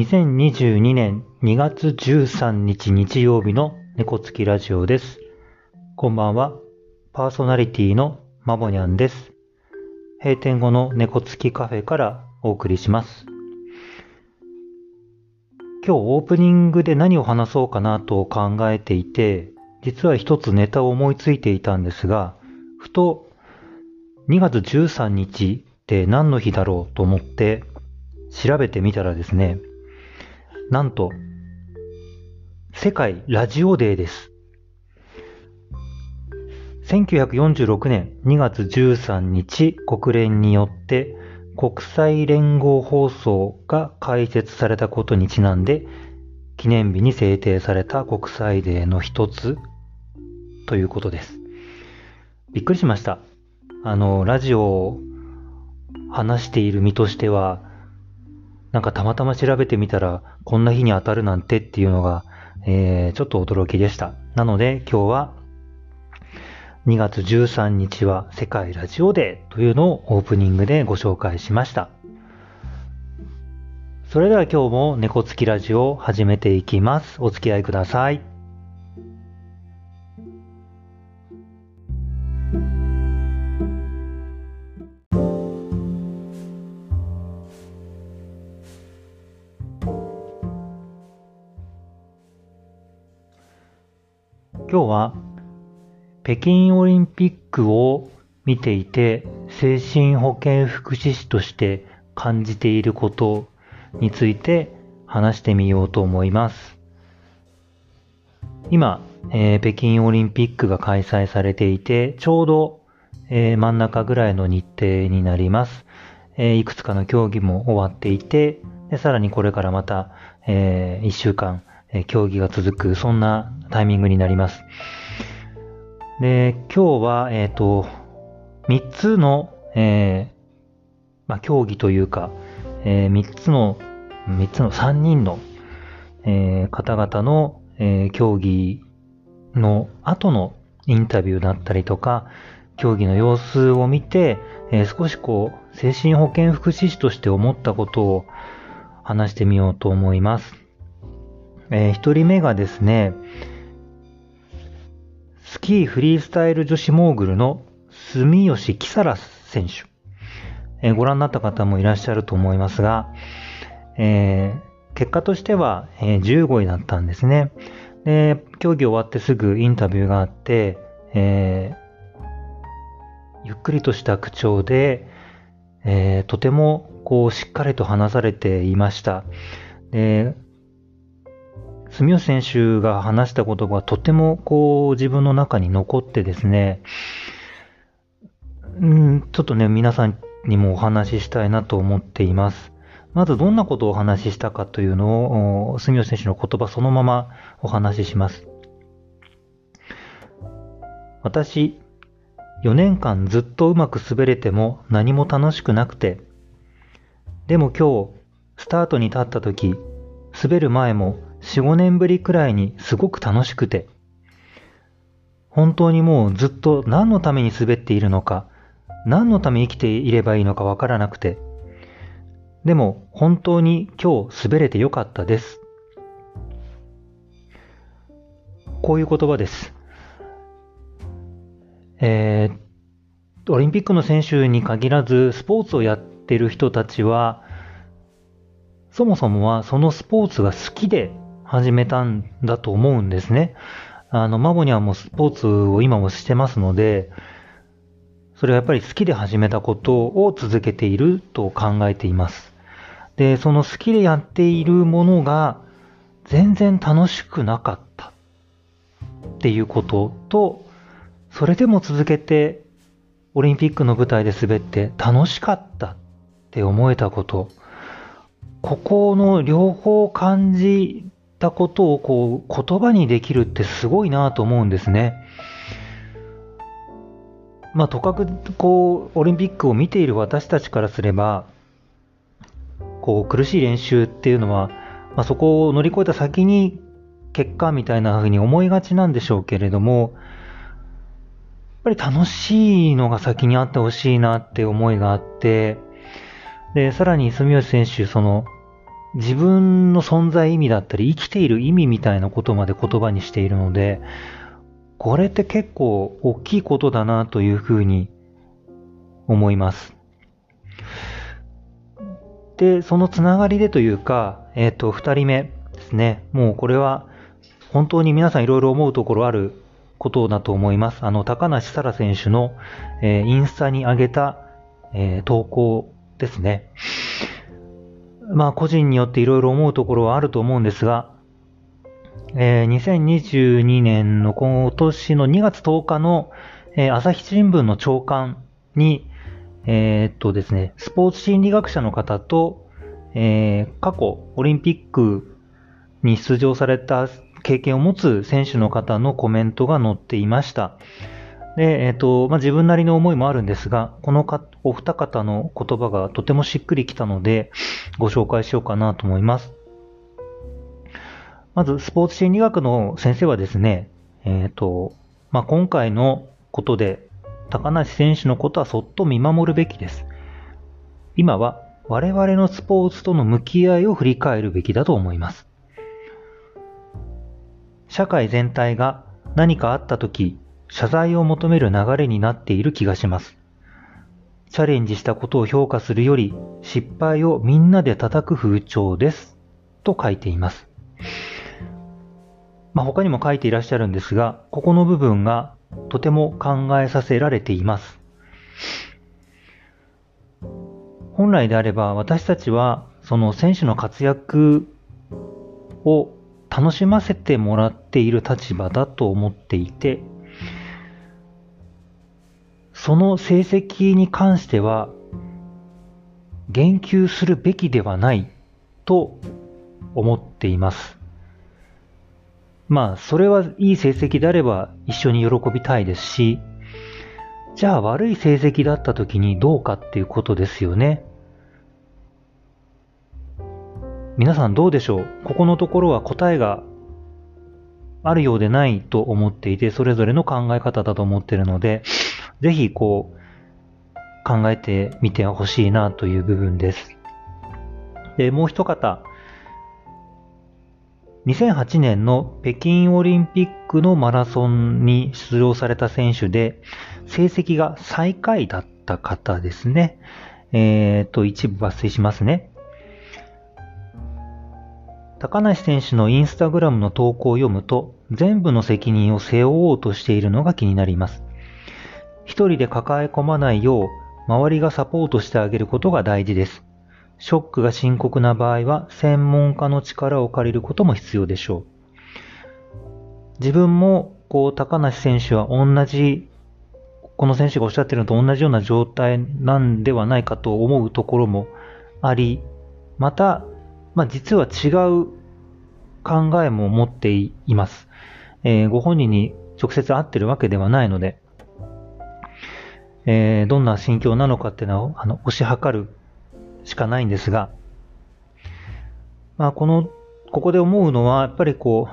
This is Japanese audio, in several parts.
2022年2月13日日曜日の猫つきラジオです。こんばんは。パーソナリティのまぼにゃんです。閉店後の猫つきカフェからお送りします。今日オープニングで何を話そうかなと考えていて、実は一つネタを思いついていたんですが、ふと2月13日って何の日だろうと思って調べてみたらですね、なんと、世界ラジオデーです。1946年2月13日、国連によって国際連合放送が開設されたことにちなんで、記念日に制定された国際デーの一つということです。びっくりしました。あの、ラジオを話している身としては、なんかたまたま調べてみたら、こんな日に当たるなんてっていうのが、えー、ちょっと驚きでした。なので今日は2月13日は世界ラジオデーというのをオープニングでご紹介しました。それでは今日も猫付きラジオを始めていきます。お付き合いください。北京オリンピックを見ていて精神保健福祉士として感じていることについて話してみようと思います。今、えー、北京オリンピックが開催されていてちょうど、えー、真ん中ぐらいの日程になります。えー、いくつかの競技も終わっていてでさらにこれからまた、え1週間え競技が続く、そんなタイミングになります。で、今日は、えっ、ー、と、3つの、えー、まあ、競技というか、えー、3つの、3つの3人の、えー、方々の、えー、競技の後のインタビューだったりとか、競技の様子を見て、えー、少しこう、精神保健福祉士として思ったことを話してみようと思います。えー、1人目がですね、スキーフリースタイル女子モーグルの住吉木更選手、えー、ご覧になった方もいらっしゃると思いますが、えー、結果としては、えー、15位だったんですね。で、競技終わってすぐインタビューがあって、えー、ゆっくりとした口調で、えー、とてもこうしっかりと話されていました。で住吉選手が話したことがとてもこう自分の中に残ってですね、うん、ちょっとね、皆さんにもお話ししたいなと思っています。まずどんなことをお話ししたかというのを、住吉選手の言葉そのままお話しします。私、4年間ずっとうまく滑れても何も楽しくなくて、でも今日、スタートに立った時、滑る前も4、5年ぶりくらいにすごく楽しくて、本当にもうずっと何のために滑っているのか、何のため生きていればいいのかわからなくて、でも本当に今日滑れてよかったです。こういう言葉です。えー、オリンピックの選手に限らず、スポーツをやってる人たちは、そもそもはそのスポーツが好きで始めたんだと思うんですね。あの、マボにはもうスポーツを今もしてますので、それはやっぱり好きで始めたことを続けていると考えています。で、その好きでやっているものが全然楽しくなかったっていうことと、それでも続けてオリンピックの舞台で滑って楽しかったって思えたこと、ここの両方感じったことをこう言葉にできるってすごいなと思うんですね。まあ、とかくこうオリンピックを見ている私たちからすればこう苦しい練習っていうのは、まあ、そこを乗り越えた先に結果みたいな風に思いがちなんでしょうけれどもやっぱり楽しいのが先にあってほしいなって思いがあってでさらに住吉選手その自分の存在意味だったり、生きている意味みたいなことまで言葉にしているので、これって結構大きいことだなというふうに思います。で、そのつながりでというか、えっ、ー、と、二人目ですね。もうこれは本当に皆さんいろいろ思うところあることだと思います。あの、高梨沙羅選手の、えー、インスタに上げた、えー、投稿ですね。まあ個人によっていろいろ思うところはあると思うんですが、えー、2022年の今年の2月10日の、えー、朝日新聞の朝刊に、えー、っとですね、スポーツ心理学者の方と、えー、過去オリンピックに出場された経験を持つ選手の方のコメントが載っていました。で、えっ、ー、と、まあ、自分なりの思いもあるんですが、このかお二方の言葉がとてもしっくりきたので、ご紹介しようかなと思います。まず、スポーツ心理学の先生はですね、えっ、ー、と、まあ、今回のことで、高梨選手のことはそっと見守るべきです。今は我々のスポーツとの向き合いを振り返るべきだと思います。社会全体が何かあった時、謝罪を求める流れになっている気がします。チャレンジしたことを評価するより、失敗をみんなで叩く風潮です。と書いています。まあ、他にも書いていらっしゃるんですが、ここの部分がとても考えさせられています。本来であれば私たちはその選手の活躍を楽しませてもらっている立場だと思っていて、その成績に関しては言及するべきではないと思っています。まあ、それはいい成績であれば一緒に喜びたいですし、じゃあ悪い成績だった時にどうかっていうことですよね。皆さんどうでしょう？ここのところは答えがあるようでないと思っていて、それぞれの考え方だと思っているので、ぜひこう、考えてみてほしいなという部分です。で、もう一方、2008年の北京オリンピックのマラソンに出場された選手で、成績が最下位だった方ですね。えっ、ー、と、一部抜粋しますね。高梨選手のインスタグラムの投稿を読むと、全部の責任を背負おうとしているのが気になります。一人で抱え込まないよう、周りがサポートしてあげることが大事です。ショックが深刻な場合は、専門家の力を借りることも必要でしょう。自分も、こう、高梨選手は同じ、この選手がおっしゃってるのと同じような状態なんではないかと思うところもあり、また、まあ、実は違う考えも持っています。えー、ご本人に直接会ってるわけではないので、えー、どんな心境なのかっていうのをあの推し量るしかないんですが、まあ、この、ここで思うのは、やっぱりこ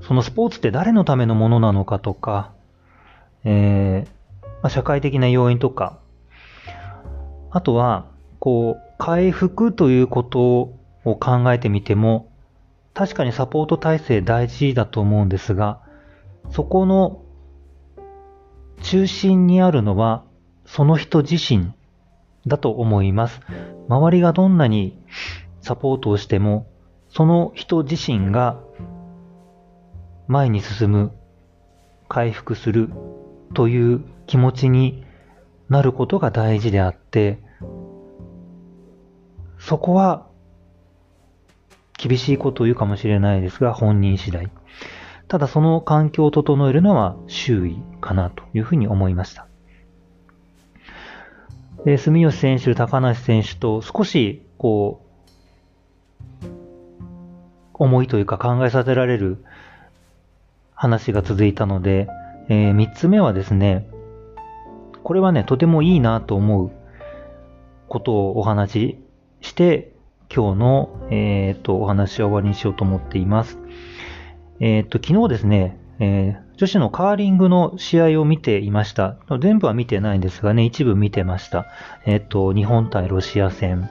う、そのスポーツって誰のためのものなのかとか、えー、まあ、社会的な要因とか、あとは、こう、回復ということを考えてみても、確かにサポート体制大事だと思うんですが、そこの中心にあるのはその人自身だと思います。周りがどんなにサポートをしても、その人自身が前に進む、回復するという気持ちになることが大事であって、そこは厳しいことを言うかもしれないですが、本人次第。ただその環境を整えるのは周囲かなというふうに思いました。で住吉選手、高梨選手と少しこう、思いというか考えさせられる話が続いたので、えー、3つ目はですね、これはね、とてもいいなと思うことをお話しして、今日の、えっ、と、お話を終わりにしようと思っています。えっ、と、昨日ですね、えー、女子のカーリングの試合を見ていました。全部は見てないんですがね、一部見てました。えっ、と、日本対ロシア戦。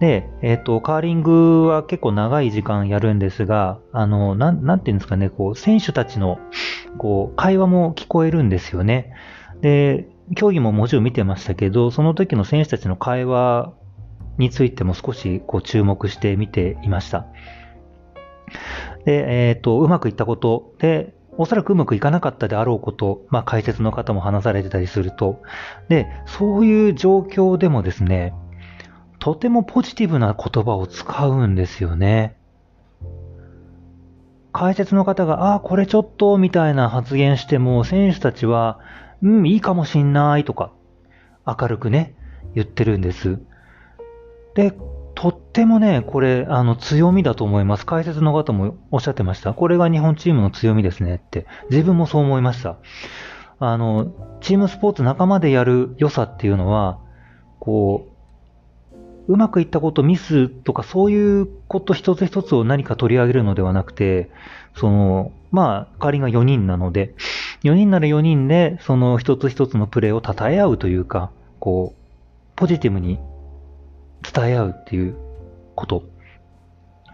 で、えっ、と、カーリングは結構長い時間やるんですが、あの、なん、なんていうんですかね、こう、選手たちの、こう、会話も聞こえるんですよね。で、競技ももちろん見てましたけど、その時の選手たちの会話についても少しこう注目して見ていました。で、えっ、と、うまくいったことで、おそらくうまくいかなかったであろうこと、まあ解説の方も話されてたりすると、で、そういう状況でもですね、とてもポジティブな言葉を使うんですよね。解説の方が、ああ、これちょっと、みたいな発言しても、選手たちは、うん、いいかもしんないとか、明るくね、言ってるんです。で、とってもね、これ、あの、強みだと思います。解説の方もおっしゃってました。これが日本チームの強みですねって。自分もそう思いました。あの、チームスポーツ仲間でやる良さっていうのは、こう、うまくいったこと、ミスとかそういうこと一つ一つを何か取り上げるのではなくて、その、まあ、仮が4人なので、4人なら4人で、その一つ一つのプレーを称え合うというか、こう、ポジティブに伝え合うっていうこと。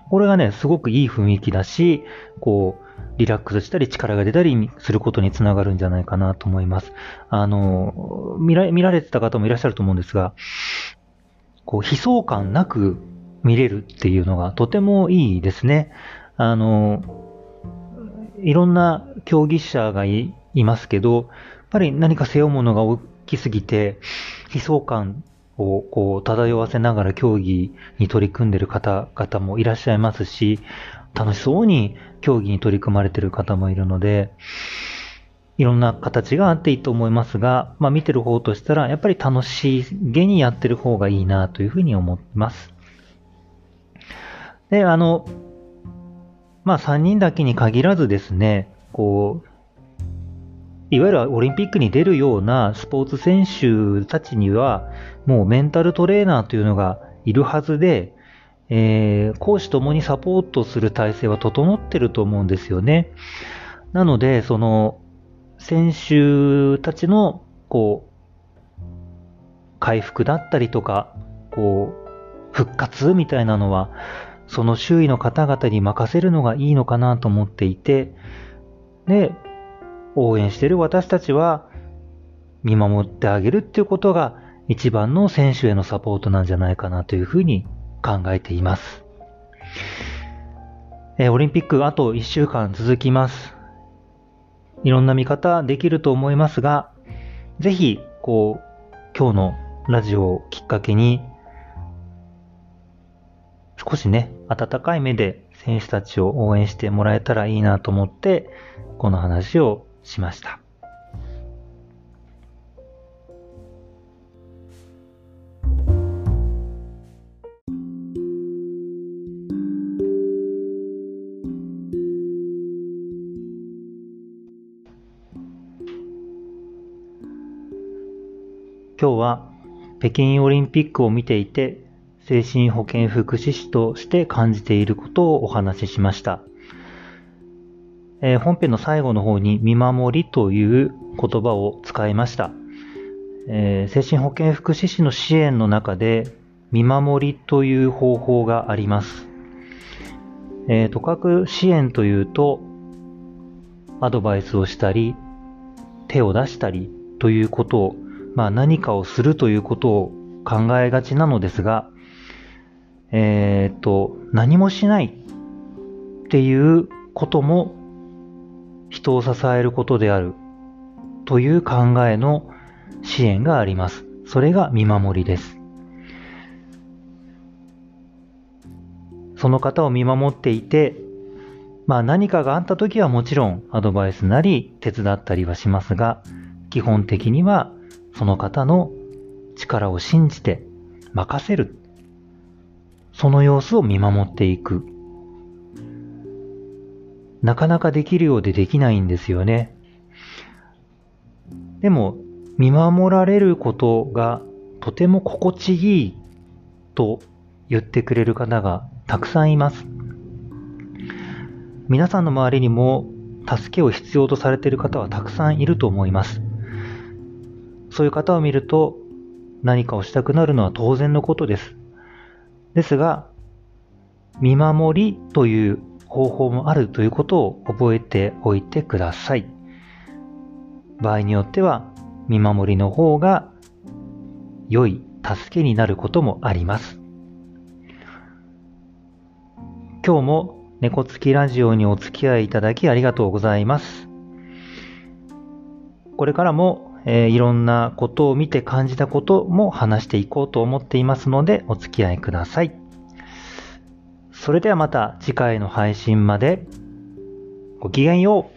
これがね、すごくいい雰囲気だし、こう、リラックスしたり力が出たりすることにつながるんじゃないかなと思います。あの、見ら見られてた方もいらっしゃると思うんですが、こう、悲壮感なく見れるっていうのがとてもいいですね。あの、いろんな競技者がいますけど、やっぱり何か背負うものが大きすぎて、悲壮感をこう漂わせながら競技に取り組んでる方々もいらっしゃいますし、楽しそうに競技に取り組まれている方もいるので、いろんな形があっていいと思いますが、まあ見てる方としたら、やっぱり楽しげにやってる方がいいなというふうに思います。で、あの、まあ3人だけに限らずですね、こう、いわゆるオリンピックに出るようなスポーツ選手たちには、もうメンタルトレーナーというのがいるはずで、えー、講師ともにサポートする体制は整ってると思うんですよね。なので、その、選手たちの、こう、回復だったりとか、こう、復活みたいなのは、その周囲の方々に任せるのがいいのかなと思っていて、で、応援してる私たちは見守ってあげるっていうことが一番の選手へのサポートなんじゃないかなというふうに考えています。えオリンピックあと1週間続きます。いろんな見方できると思いますが、ぜひ、こう、今日のラジオをきっかけに、少しね、温かい目で選手たちを応援してもらえたらいいなと思って、この話をしました。今日は北京オリンピックを見ていて精神保健福祉士として感じていることをお話ししました。えー、本編の最後の方に見守りという言葉を使いました。えー、精神保健福祉士の支援の中で見守りという方法があります。えー、とかく支援というとアドバイスをしたり手を出したりということを、まあ、何かをするということを考えがちなのですが、えっ、と何もしないっていうことも人を支えることであるという考えの支援があります。それが見守りです。その方を見守っていて、まあ何かがあった時はもちろんアドバイスなり手伝ったりはしますが、基本的にはその方の力を信じて任せる。その様子を見守っていく。なかなかできるようでできないんですよね。でも、見守られることがとても心地いいと言ってくれる方がたくさんいます。皆さんの周りにも助けを必要とされている方はたくさんいると思います。そういう方を見ると何かをしたくなるのは当然のことです。ですが、見守りという方法もあるということを覚えておいてください。場合によっては見守りの方が良い助けになることもあります。今日も猫つきラジオにお付き合いいただきありがとうございます。これからも、えー、いろんなことを見て感じたことも話していこうと思っていますのでお付き合いください。それではまた次回の配信までごきげんよう。